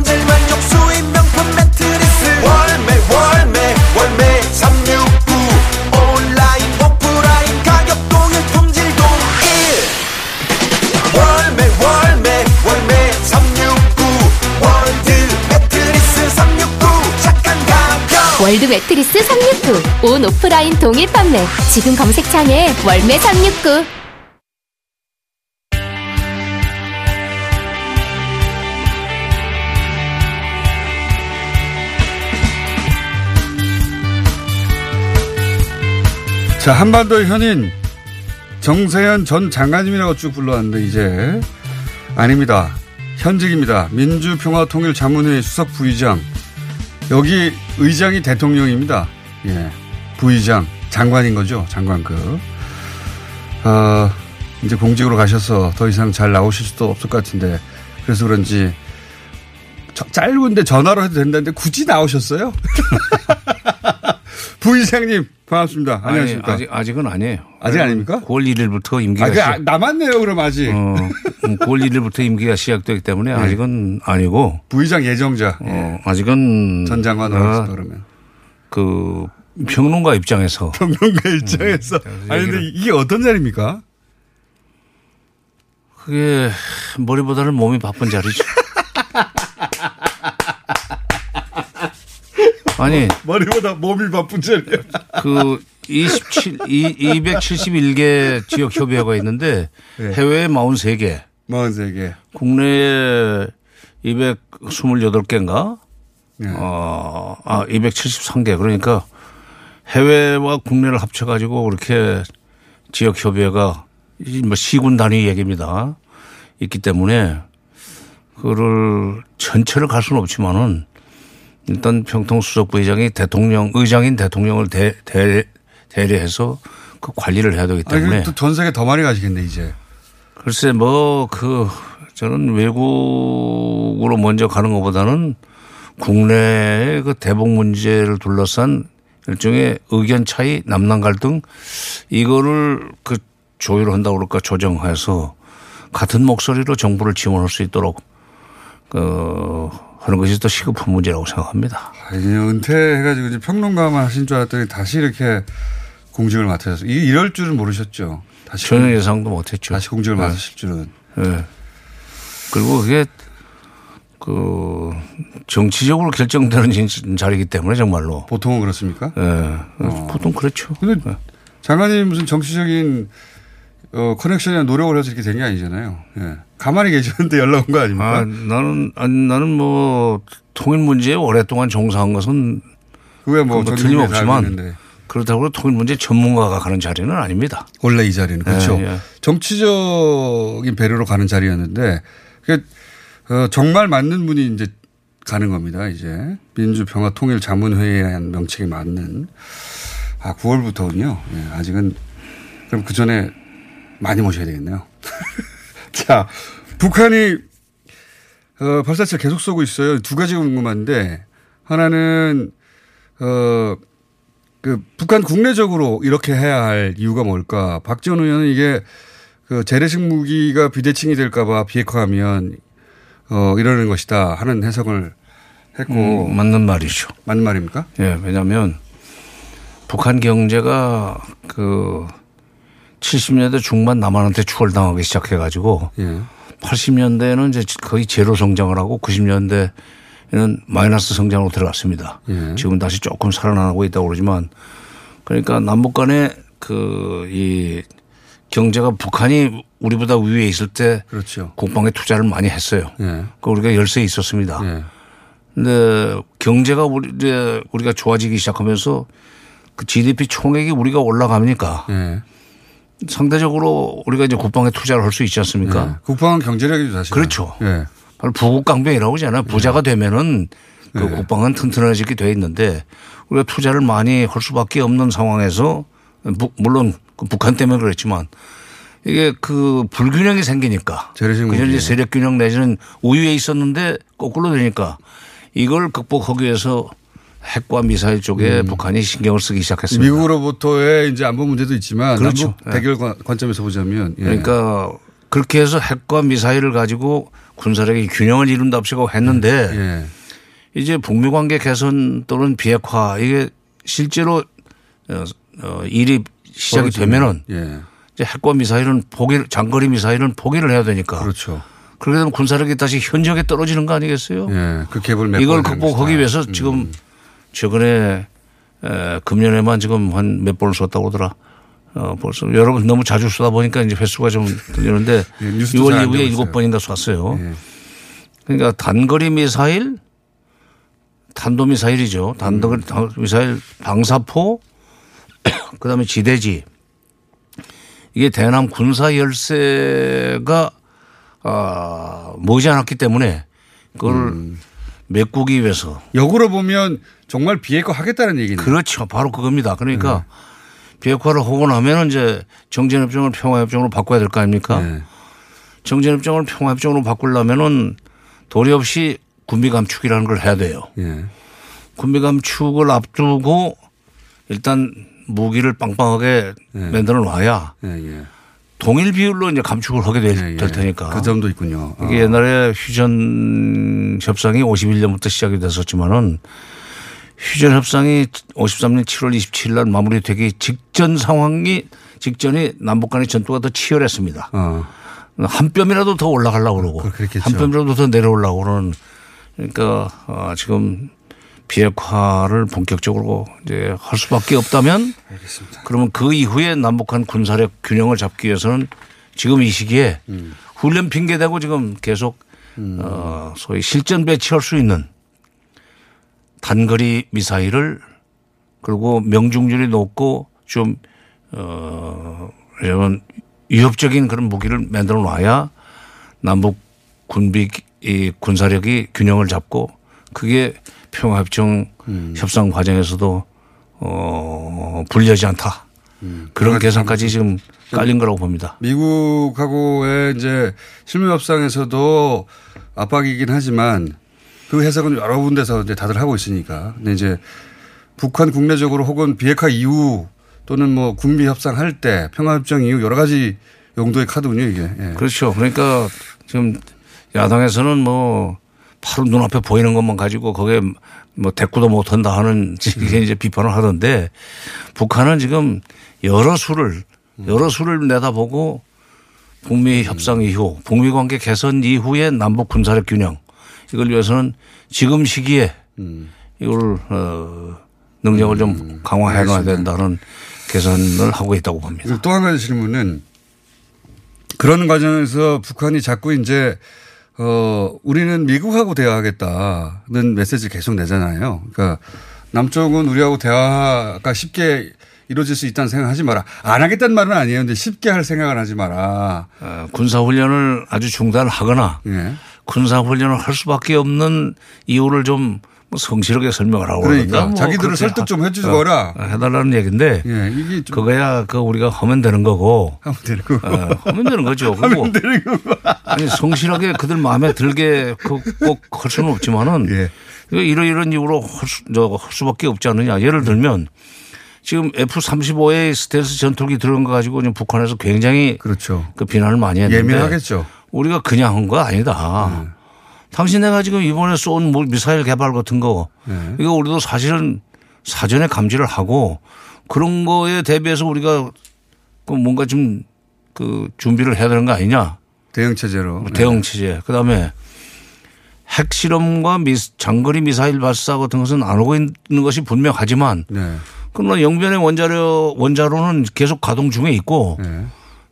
월드 매트리스 369. 온 오프라인 동일 판매. 지금 검색창에 월매 369. 자, 한반도의 현인 정세현 전 장관님이라고 쭉 불러왔는데 이제 아닙니다. 현직입니다. 민주평화통일자문회의 수석 부의장. 여기 의장이 대통령입니다. 예. 부의장, 장관인 거죠. 장관급. 어, 이제 공직으로 가셔서 더 이상 잘 나오실 수도 없을 것 같은데 그래서 그런지 저- 짧은데 전화로 해도 된다는데 굳이 나오셨어요? 부의장님 반갑습니다. 아니, 안녕하십니까? 아직, 아직은 아니에요. 아직 아닙니까? 9월 1일부터 임기가 아, 그, 시작. 아, 남았네요, 그럼 아직. 어, 9월 1일부터 임기가 시작되기 때문에 네. 아직은 아니고. 부의장 예정자. 어, 아직은. 전 장관으로 하겠다, 그러면. 그 평론가 입장에서. 평론가 입장에서. 아니, 근데 이게 어떤 자리입니까? 그게 머리보다는 몸이 바쁜 자리죠. 아니 머리보다 몸이 바쁜 자리야. 그 27, 이, 271개 지역 협의회가 있는데 해외에 43개. 43개. 국내에 228개인가? 어, 아, 273개. 그러니까 해외와 국내를 합쳐가지고 그렇게 지역 협의회가 이뭐 시군 단위 얘기입니다. 있기 때문에 그거를 전체를 갈 수는 없지만은 일단 평통수석 부의장이 대통령, 의장인 대통령을 대, 대, 대리해서 그 관리를 해야 되기 때문에. 아니, 또전 세계 더 많이 가시겠네, 이제. 글쎄 뭐 그 저는 외국으로 먼저 가는 것보다는 국내의 그 대북 문제를 둘러싼 일종의 의견 차이, 남남 갈등 이거를 그 조율한다고 그럴까 조정해서 같은 목소리로 정부를 지원할 수 있도록 그 하는 것이 또 시급한 문제라고 생각합니다. 아, 이제 은퇴해가지고 이제 평론가만 하신 줄 알았더니 다시 이렇게 공직을 이- 이럴 줄은 모르셨죠. 다시 전혀 공- 예상도 못했죠. 다시 공직을 네. 맡으실 줄은. 예. 그리고 그게 그 정치적으로 결정되는 진- 자리이기 때문에 정말로. 보통은 그렇습니까? 예. 보통 그렇죠. 근데 장관님 무슨 정치적인 어, 커넥션이나 노력을 해서 이렇게 된 게 아니잖아요. 예. 가만히 계셨는데 연락 온 거 아닙니까? 아, 나는, 아니, 나는 뭐, 통일 문제에 오랫동안 종사한 것은. 그게 뭐 알고 틀림없지만. 그렇다고 통일 문제 전문가가 가는 자리는 아닙니다. 원래 이 자리는 그렇죠. 예, 예. 정치적인 배려로 가는 자리였는데 그게 어, 정말 맞는 분이 이제 가는 겁니다. 이제 민주평화통일자문회의라는 명칭에 맞는 아 9월부터군요. 예, 아직은 그럼 그 전에 많이 모셔야 되겠네요. 자 북한이 어, 발사체 계속 쏘고 있어요. 두 가지가 궁금한데 하나는 어. 그 북한 국내적으로 이렇게 해야 할 이유가 뭘까? 박지원 의원은 이게 그 재래식 무기가 비대칭이 될까봐 비핵화하면 어 이러는 것이다 하는 해석을 했고 음, 맞는 말이죠. 맞는 말입니까? 예, 왜냐하면 북한 경제가 그 70년대 중반 남한한테 추월당하기 시작해가지고 예. 80년대에는 이제 거의 제로 성장을 하고 90년대에는 마이너스 성장으로 들어갔습니다. 예. 지금 다시 조금 살아나고 있다고 그러지만 그러니까 남북 간의 그 이 경제가 북한이 우리보다 위에 있을 때 그렇죠. 국방에 투자를 많이 했어요. 예. 그 우리가 열세에 있었습니다. 예. 근데 경제가 우리 이제 우리가 좋아지기 시작하면서 그 GDP 총액이 우리가 올라가니까 예. 상대적으로 우리가 이제 국방에 투자를 할 수 있지 않습니까? 예. 국방은 경제력이죠 사실. 그렇죠. 예. 바로 부국강병이라고 하잖아요. 부자가 되면은 그 국방은 튼튼해지게 돼 있는데 우리가 투자를 많이 할 수밖에 없는 상황에서 무- 물론 그 북한 때문에 그랬지만 이게 그 불균형이 생기니까 재래식 그전 무기. 이제 세력 균형 내지는 우위에 있었는데 거꾸로 되니까 이걸 극복하기 위해서 핵과 미사일 쪽에 북한이 신경을 쓰기 시작했습니다. 음. 미국으로부터의 이제 안보 문제도 있지만 그렇죠. 남북 대결 관- 관점에서 보자면 예. 그러니까 그렇게 해서 핵과 미사일을 가지고 군사력의 균형을 이룬답시고 했는데 예. 이제 북미 관계 개선 또는 비핵화 이게 실제로 어, 어, 일이 시작이 되면은 예. 이제 핵과 미사일은 포기 장거리 미사일은 포기를 해야 되니까 그렇죠. 그렇게 되면 군사력이 다시 현저하게 떨어지는 거 아니겠어요? 예. 그 갭을 이걸 극복하기. 위해서 음. 지금 최근에 에, 금년에만 지금 한 몇 번을 썼다고 하더라. 어, 벌써 여러분 너무 자주 쏘다 보니까 이제 횟수가 좀 들리는데 예, 뉴스도 6월 잘안 이후에 일곱. 번인가 쐈어요. 예. 그러니까 단거리 미사일, 탄도 미사일이죠. 단거리 음. 미사일, 방사포, 그다음에 지대지. 이게 대남 군사 열세가 아, 머지않았기 때문에 그걸 음. 메꾸기 위해서 역으로 보면 정말 비핵화 하겠다는 얘기네요. 그렇죠. 바로 그겁니다. 그러니까 네. 비핵화를 하고 나면 이제 정전협정을 평화협정으로 바꿔야 될 거 아닙니까? 네. 정전협정을 평화협정으로 바꾸려면은 도리 없이 군비 감축이라는 걸 해야 돼요. 예. 군비 감축을 앞두고 일단 무기를 빵빵하게 만들어 놔야 예, 예. 동일 비율로 이제 감축을 하게 될, 될 테니까. 그 점도 있군요. 어. 이게 옛날에 휴전 협상이 51년부터 시작이 됐었지만은 휴전 협상이 53년 7월 27일 날 마무리되기 직전 상황이 직전이 남북 간의 전투가 더 치열했습니다. 어. 한 뼘이라도 더 올라가려고 그러고 한 뼘이라도 더 내려오려고 그러는 그러니까 어, 지금 비핵화를 본격적으로 이제 할 수밖에 없다면 알겠습니다. 그러면 그 이후에 남북한 군사력 균형을 잡기 위해서는 지금 이 시기에 음. 훈련 핑계 대고 지금 계속 어 소위 실전 배치할 수 있는 단거리 미사일을 그리고 명중률이 높고 좀 어, 이런 위협적인 그런 무기를 만들어 놔야 남북 군비 이 군사력이 균형을 잡고 그게 평화협정 협상 과정에서도 어, 불리하지 않다. 그런 계산까지 지금 깔린 거라고 봅니다. 미국하고의 이제 실무 협상에서도 압박이긴 하지만 그 해석은 여러 군데서 이제 다들 하고 있으니까. 근데 이제 북한 국내적으로 혹은 비핵화 이후 또는 뭐 군비 협상할 때 평화협정 이후 여러 가지 용도의 카드군요, 이게. 예. 그렇죠. 그러니까 지금 야당에서는 뭐 바로 눈앞에 보이는 것만 가지고 거기에 뭐 대꾸도 못 한다 하는 이게 이제 비판을 하던데 북한은 지금 여러 수를 여러 수를 내다보고 북미 협상 이후 북미 관계 개선 이후에 남북 군사력 균형 이걸 위해서는 지금 시기에 이걸 어 능력을 좀 강화해 놔야 된다는 개선을 하고 있다고 봅니다. 또한 가지 질문은 그런 과정에서 북한이 자꾸 이제 어 우리는 미국하고 대화하겠다는 메시지를 계속 내잖아요. 그러니까 남쪽은 우리하고 대화가 쉽게 이루어질 수 있다는 생각하지 마라. 안 하겠다는 말은 아니에요. 근데 쉽게 할 생각을 하지 마라. 어, 군사훈련을 아주 중단하거나 예. 군사훈련을 할 수밖에 없는 이유를 좀 뭐 성실하게 설명을 하고 그러니까 그러는데 뭐 자기들을 설득 좀 하- 해주거라. 어, 해달라는 얘기인데 예, 이게 좀 그거야 그 우리가 하면 되는 거고 하면 되는 거고 어, 하면 되는 거죠. 하면 되는 거고 아니 성실하게 그들 마음에 들게 꼭 할 수는 없지만은 예. 이거 이런 이런 이유로 할, 수, 저, 할 수밖에 없지 않느냐. 예를 들면 지금 F-35의 스텔스 전투기 들어간 거 가지고 지금 북한에서 굉장히 그렇죠. 그 비난을 많이 했는데 예민하겠죠. 우리가 그냥 한 거 아니다. 당신네가 지금 이번에 쏜 뭐 미사일 개발 같은 거 네. 이거 우리도 사실은 사전에 감지를 하고 그런 거에 대비해서 우리가 그 뭔가 좀 그 준비를 해야 되는 거 아니냐. 대응 체제로. 대응 체제. 그다음에 핵실험과 미, 장거리 미사일 발사 같은 것은 안 하고 있는 것이 분명하지만 네. 그러나 영변의 원자로 원자로는 계속 가동 중에 있고 네.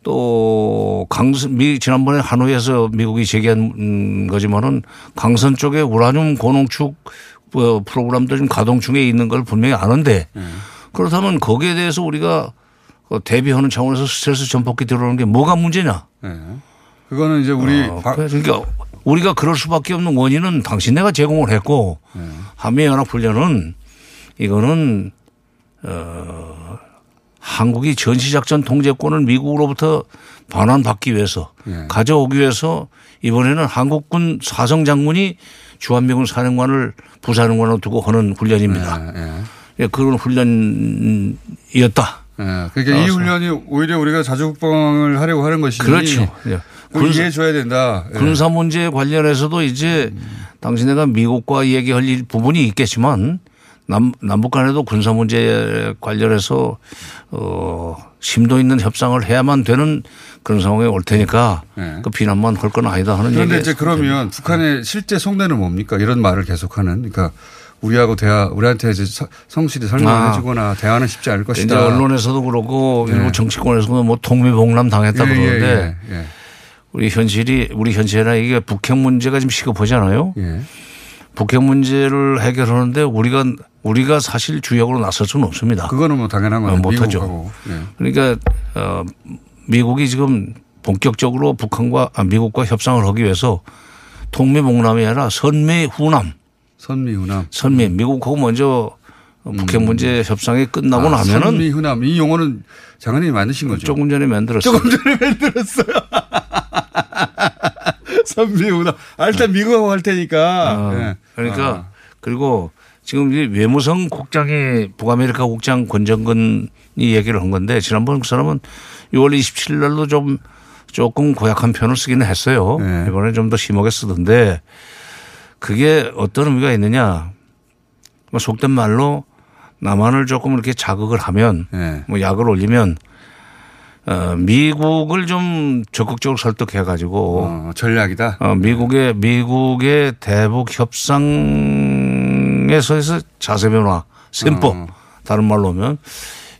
또 강선 미 지난번에 하노이에서 미국이 제기한 음, 거지만은 강선 쪽에 우라늄 고농축 어, 프로그램도 지금 가동 중에 있는 걸 분명히 아는데 네. 그렇다면 거기에 대해서 우리가 어, 대비하는 차원에서 스트레스 전폭기 들어오는 게 뭐가 문제냐? 네. 그거는 이제 우리 어, 그러니까 우리가 그럴 수밖에 없는 원인은 당신네가 제공을 했고 네. 한미 연합 훈련은 이거는 어 한국이 전시작전 통제권을 미국으로부터 반환받기 위해서 예. 가져오기 위해서 이번에는 한국군 사성 장군이 주한미군 사령관을 부사령관으로 두고 하는 훈련입니다. 예, 그런 훈련이었다. 예. 그러니까 이 훈련이 오히려 우리가 자주국방을 하려고 하는 것이 그렇죠. 예. 이해해 줘야 된다. 예. 군사 문제 관련해서도 이제 당신네가 미국과 얘기할 일 부분이 있겠지만 남, 남북 간에도 군사 문제 관련해서 어, 심도 있는 협상을 해야만 되는 그런 상황에 올 테니까 그 비난만 할 건 아니다 하는 네. 그런데. 이제 그러면 북한의 실제 속내는 뭡니까? 이런 말을 계속하는. 그러니까 우리하고 대화, 우리한테 이제 서- 성실히 설명해 주거나 대화는 쉽지 않을 이제 것이다. 언론에서도 그렇고 네. 일부 정치권에서도 뭐 통미봉남 당했다 예, 예, 그러는데 예, 예. 우리 현실이 우리 현실이나 이게 북핵 문제가 지금 시급하잖아요. 예. 북핵 문제를 해결하는데 우리가 우리가 사실 주역으로 나설 수는 없습니다. 그거는 뭐 당연한 거예요. 못하죠. 미국하고. 예. 그러니까 어 미국이 지금 본격적으로 북한과 아, 미국과 협상을 하기 위해서 통미봉남이 아니라 선미 후남. 선미 후남. 선미 미국하고 먼저 북핵 문제 협상이 끝나고 아, 나면은 선미 후남 이 용어는 장관님이 만드신 거죠. 조금 전에 만들었어요. 조금 전에 만들었어요. 선미후남. 아, 일단 미국하고 할 테니까. 어, 예. 그러니까 아. 그리고 지금 이 외무성 국장이 북아메리카 국장 권정근이 얘기를 한 건데 지난번 그 사람은 6월 27일 날도 좀 조금 고약한 표현을 쓰기는 했어요. 네. 이번에 좀 더 심하게 쓰던데 그게 어떤 의미가 있느냐. 뭐 속된 말로 남한을 조금 이렇게 자극을 하면 네. 뭐 약을 올리면 어, 미국을 좀 적극적으로 설득해 가지고 어, 전략이다. 어, 미국의 미국의 대북 협상에서에서 자세 변화, 셈법 어. 다른 말로 하면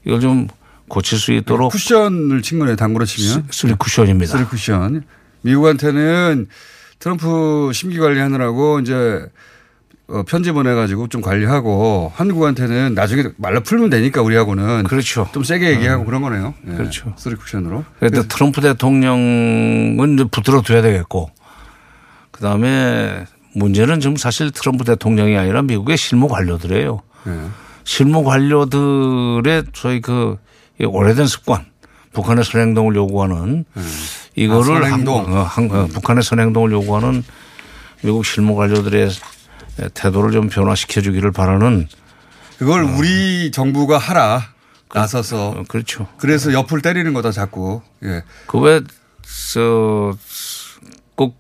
이걸 좀 고칠 수 있도록 쿠션을 친 거네요. 당구로 치면. 쓰리 쿠션입니다. 쓰리 쿠션. 미국한테는 트럼프 심기 관리하느라고 이제 어, 편지 보내가지고 좀 관리하고 한국한테는 나중에 말로 풀면 되니까 우리하고는 그렇죠. 좀 세게 얘기하고 그런 거네요. 예. 그렇죠. 쓰리 쿠션으로. 그래도 트럼프 대통령은 이제 붙들어 둬야 되겠고 그 다음에 문제는 지금 사실 트럼프 대통령이 아니라 미국의 실무 관료들이에요. 예. 실무 관료들의 저희 그 오래된 습관 북한의 선행동을 요구하는 이거를 아, 선행동. 한- 어, 한- 어, 북한의 선행동을 요구하는 미국 실무 관료들의 태도를 좀 변화시켜 주기를 바라는 그걸 우리 정부가 하라. 나서서. 어, 그렇죠. 그래서 옆을 때리는 거다 자꾸. 예. 그왜 저, 꼭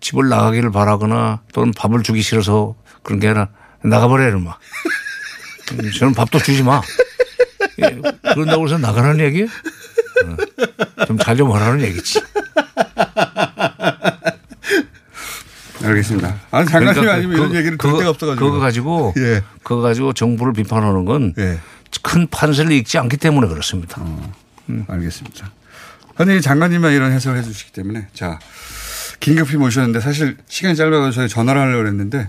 집을 나가기를 바라거나 또는 밥을 주기 싫어서 그런 게 아니라 나가버려 이놈아. 음, 저는 밥도 주지 마. 예, 그런다고 해서 나가라는 얘기? 좀 잘좀 하라는 얘기지. 알겠습니다. 아니, 장관님 그러니까 아니면 그- 이런 얘기를 그거- 없어가지고. 그거 가지고 예. 그거 가지고 정부를 비판하는 건큰 판세를 읽지 않기 때문에 그렇습니다. 음, 알겠습니다. 아니 장관님만 이런 해석을 해 주시기 때문에 자 긴급히 모셨는데 사실 시간이 짧아서 저희 전화를 하려고 했는데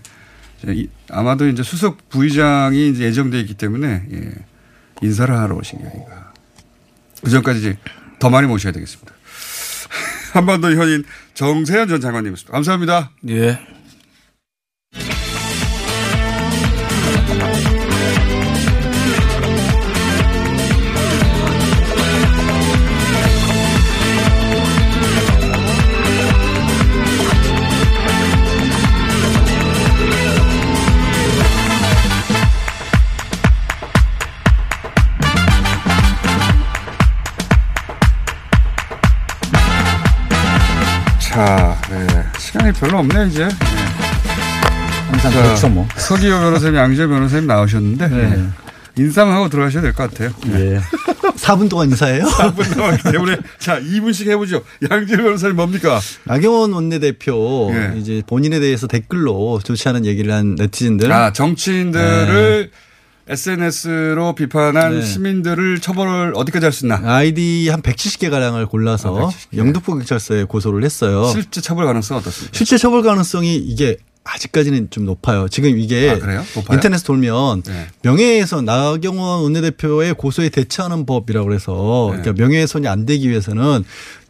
아마도 이제 수석 부의장이 이제 예정돼 있기 때문에 예, 인사를 하러 오신 게 아닌가. 그 전까지 더 많이 모셔야 되겠습니다. 한반도 현인 정세현 전 장관님이었습니다. 감사합니다. 예. 자, 네. 시간이 별로 없네요, 이제. 네. 항상 자, 그렇죠, 뭐. 서기호 변호사님, 양재 변호사님 나오셨는데, 네. 인상하고 들어가셔야 될 것 같아요. 예. 4분 동안 인사해요? 4분 남았기 때문에. 자, 2분씩 해보죠. 양재 변호사님 뭡니까? 나경원 원내대표 예. 이제 본인에 대해서 댓글로 좋지 않은 얘기를 한 네티즌들. 아, 정치인들을 SNS로 비판한 네. 시민들을 처벌을 어디까지 할 수 있나? 아이디 한 170개 가량을 골라서 영등포 경찰서에 고소를 했어요. 실제 처벌 가능성 어떻습니까? 실제 처벌 가능성이 이게 아직까지는 좀 높아요. 지금 이게 아? 인터넷 돌면 네. 명예훼손 나경원 원내대표의 고소에 대처하는 법이라고 그래서 네. 그러니까 명예훼손이 안 되기 위해서는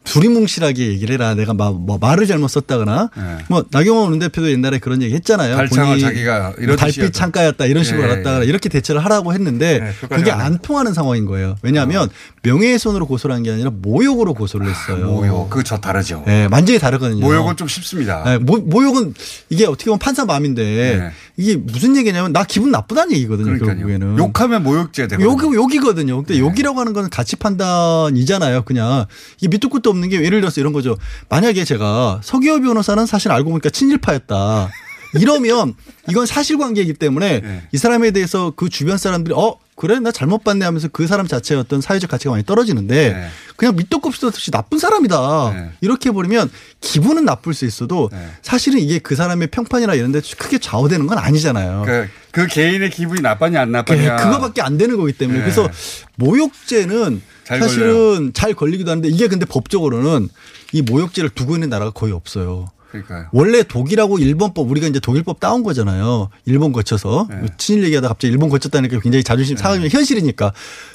두리뭉실하게 얘기를 해라. 내가 마- 뭐 말을 잘못 썼다거나 네. 뭐 나경원 원내대표도 옛날에 그런 얘기 했잖아요. 본인이 자기가 이런 달빛. 창가였다 이런 식으로 예, 알았다거나 예. 이렇게 대처를 하라고 했는데 네, 그것까지 그게 안안 통하는 상황인 거예요. 왜냐하면 명예훼손으로 고소를 한 게 아니라 모욕으로 고소를 했어요. 모욕. 그거 저 다르죠. 네, 완전히 다르거든요. 모욕은 좀 쉽습니다. 네, 모, 모욕은 이게 어떻게 보면 판사 마음인데 네. 이게 무슨 얘기냐면 나 기분 나쁘다는 얘기거든요. 그러니까요. 결국에는. 욕하면 모욕죄 되거든요. 욕, 욕이거든요. 근데 욕이라고 하는 건 가치 판단이잖아요. 그냥 이게 밑도 끝도 없는 게 예를 들어서 이런 거죠. 만약에 제가 서기호 변호사는 사실 알고 보니까 친일파였다. 이러면 이건 사실관계이기 때문에 네. 이 사람에 대해서 그 주변 사람들이 어 그래 나 잘못 봤네 하면서 그 사람 자체의 어떤 사회적 가치가 많이 떨어지는데 네. 그냥 밑도 끝도 없이 나쁜 사람이다 이렇게 해버리면 기분은 나쁠 수 있어도 네. 사실은 이게 그 사람의 평판이나 이런 데 크게 좌우되는 건 아니잖아요. 그, 그 개인의 기분이 나빴냐 안 그- 나빴냐. 그거밖에 안 되는 거기 때문에 네. 그래서 모욕죄는 잘 사실은 잘 걸리기도 하는데 이게 근데 법적으로는 이 모욕죄를 두고 있는 나라가 거의 없어요. 그러니까요. 원래 독일하고 일본법 우리가 이제 독일법 따온 거잖아요. 일본 거쳐서 네. 친일 얘기하다 갑자기 일본 거쳤다니까 굉장히 자존심 상하면 현실이니까.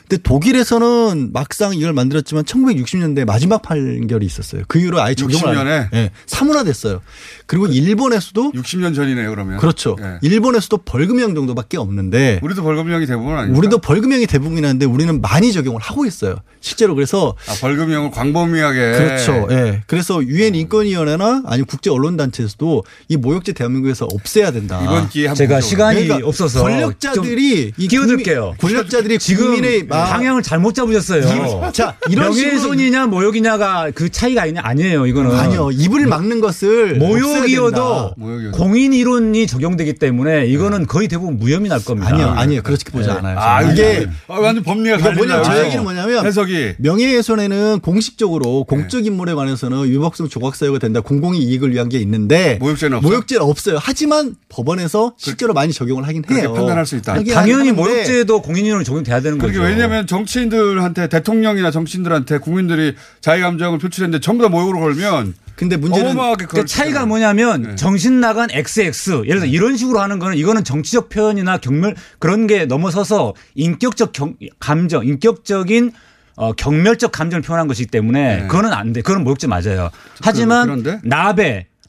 근데 독일에서는 막상 이걸 만들었지만 1960년대 마지막 판결이 있었어요. 그 이후로 아예 적용을 60년에? 안 예, 사문화됐어요. 그리고 일본에서도 60년 전이네요, 그러면. 그렇죠. 예. 일본에서도 벌금형 정도밖에 없는데 우리도 벌금형이 대부분 아니에요. 우리도 벌금형이 대부분이는데 우리는 많이 적용을 하고 있어요. 실제로 그래서 아, 벌금형을 광범위하게. 그렇죠. 예. 그래서 유엔 인권위원회나 아니면 국제 언론 단체에서도 이 모욕죄 대한민국에서 없애야 된다. 이번 기회에 한번 제가. 시간이 그러니까 없어서 권력자들이 끼어들게요. 권력자들이 지금 국민의 마- 방향을 잘못 잡으셨어요. 자, 이런 명예훼손이냐 모욕이냐가 그 차이가 아니냐 아니에요. 이거는 아니요 입을 막는 것을 모욕이어도. 공인 이론이 적용되기 때문에 이거는 거의 대부분 무혐의 날 겁니다. 아니요, 아니요. 그렇게 보지 네. 않아요. 아. 이게 이게 아, 완전 법리가 뭐냐. 저 얘기는 뭐냐면 해석이 명예훼손에는 공식적으로 공적 인물에 관해서는 위법성 조각 사유가 된다. 공공의 이익을 위한 게 있는데 모욕죄는 없어요? 모욕죄는 없어요. 하지만 법원에서 실제로 많이 적용을 하긴 그렇게 해요. 판단할 수 있다. 당연히 모욕죄도 공인 이론이 적용돼야 되는 거죠. 왜냐하면 정치인들한테 대통령이나 정치인들한테 국민들이 자기 감정을 표출했는데 전부 다 모욕으로 걸면 근데 문제는 어마어마하게 그 차이가 뭐냐면 네. 정신 나간 XX 예를 들어 이런 식으로 하는 거는 이거는 정치적 표현이나 경멸 그런 게 넘어서서 인격적 경- 감정, 인격적인 어, 경멸적 감정을 표현한 것이기 때문에 그거는 안 돼. 그건 모욕죄 맞아요. 하지만 네. 그런데?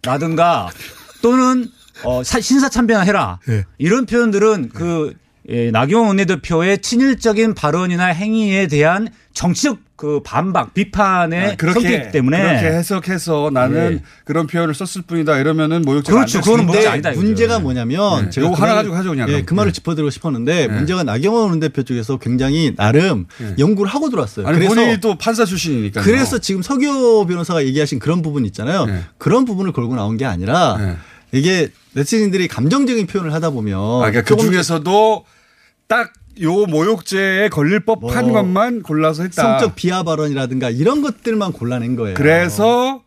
나베라든가 또는 어, 사- 신사참배나 해라 네. 이런 표현들은 그 예, 나경원 원내대표의 친일적인 발언이나 행위에 대한 정치적 그 반박, 비판의 아, 그렇게 성격이기 때문에 그렇게 해석해서 나는 네. 그런 표현을 썼을 뿐이다 이러면은 모욕죄가 그렇죠. 안 그거는 모욕죄 아니다, 이거죠. 문제가 뭐냐면 네. 제가 요거 그 하나 말을- 가지고 하죠, 그냥 예, 그럼. 그 말을 네. 짚어드리고 싶었는데 네. 문제가 나경원 원내대표 쪽에서 굉장히 나름 연구를 하고 들어왔어요. 아니 그래서 본인이 또 판사 출신이니까 그래서 지금 서교 변호사가 얘기하신 그런 부분 있잖아요. 네. 그런 부분을 걸고 나온 게 아니라 이게 네티즌들이 감정적인 표현을 하다 보면 아, 그러니까 그 중에서도 딱 요 모욕죄에 걸릴 법한 뭐 것만 골라서 했다. 성적 비하 발언이라든가 이런 것들만 골라낸 거예요. 그래서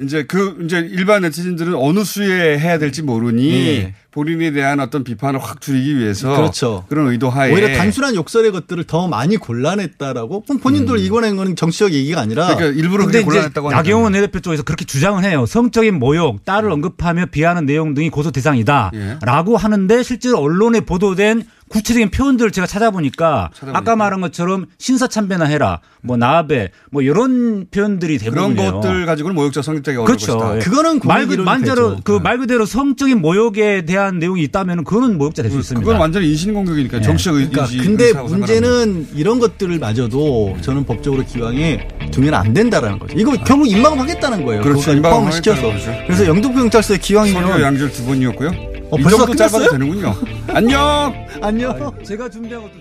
이제 그 이제 일반 네티즌들은 어느 수에 해야 될지 모르니 네. 본인에 대한 어떤 비판을 확 줄이기 위해서 그렇죠. 그런 의도하에 오히려 단순한 욕설의 것들을 더 많이 골라냈다라고 그럼 본인들 이거낸 거는 정치적 얘기가 아니라 음. 그러니까 일부러 그렇게 이제 골라냈다고 하니까. 나경원 원내대표 쪽에서 그렇게 주장을 해요. 성적인 모욕, 딸을 언급하며 비하하는 내용 등이 고소 대상이다라고 하는데 실제로 언론에 보도된 구체적인 표현들을 제가 찾아보니까 아까 말한 것처럼 신사참배나 해라, 뭐 나베, 뭐 이런 표현들이 그런 대부분이에요. 것들 가지고는 모욕죄 성립되기 어려울 그렇죠. 것이다. 그거는 말, 되죠. 그말 그대로 성적인 모욕에 대한 내용이 있다면 그거는 모욕죄 될수 있습니다. 그건 완전히 인신공격이니까 네. 정치적 의- 그러니까 의지. 근데 문제는 이런 것들을 마저도 저는 법적으로 기왕에 두면 안 된다라는 거죠. 이거 결국 입막음하겠다는 거예요. 그렇죠. 포함을 시켜서. 그래서 영등포 경찰서의 기왕이면 서교 양절 두 번이었고요. 어, 이 벌써 정도 짧아도 끝났어요? 되는군요. 안녕. 안녕. 제가 준비한 것도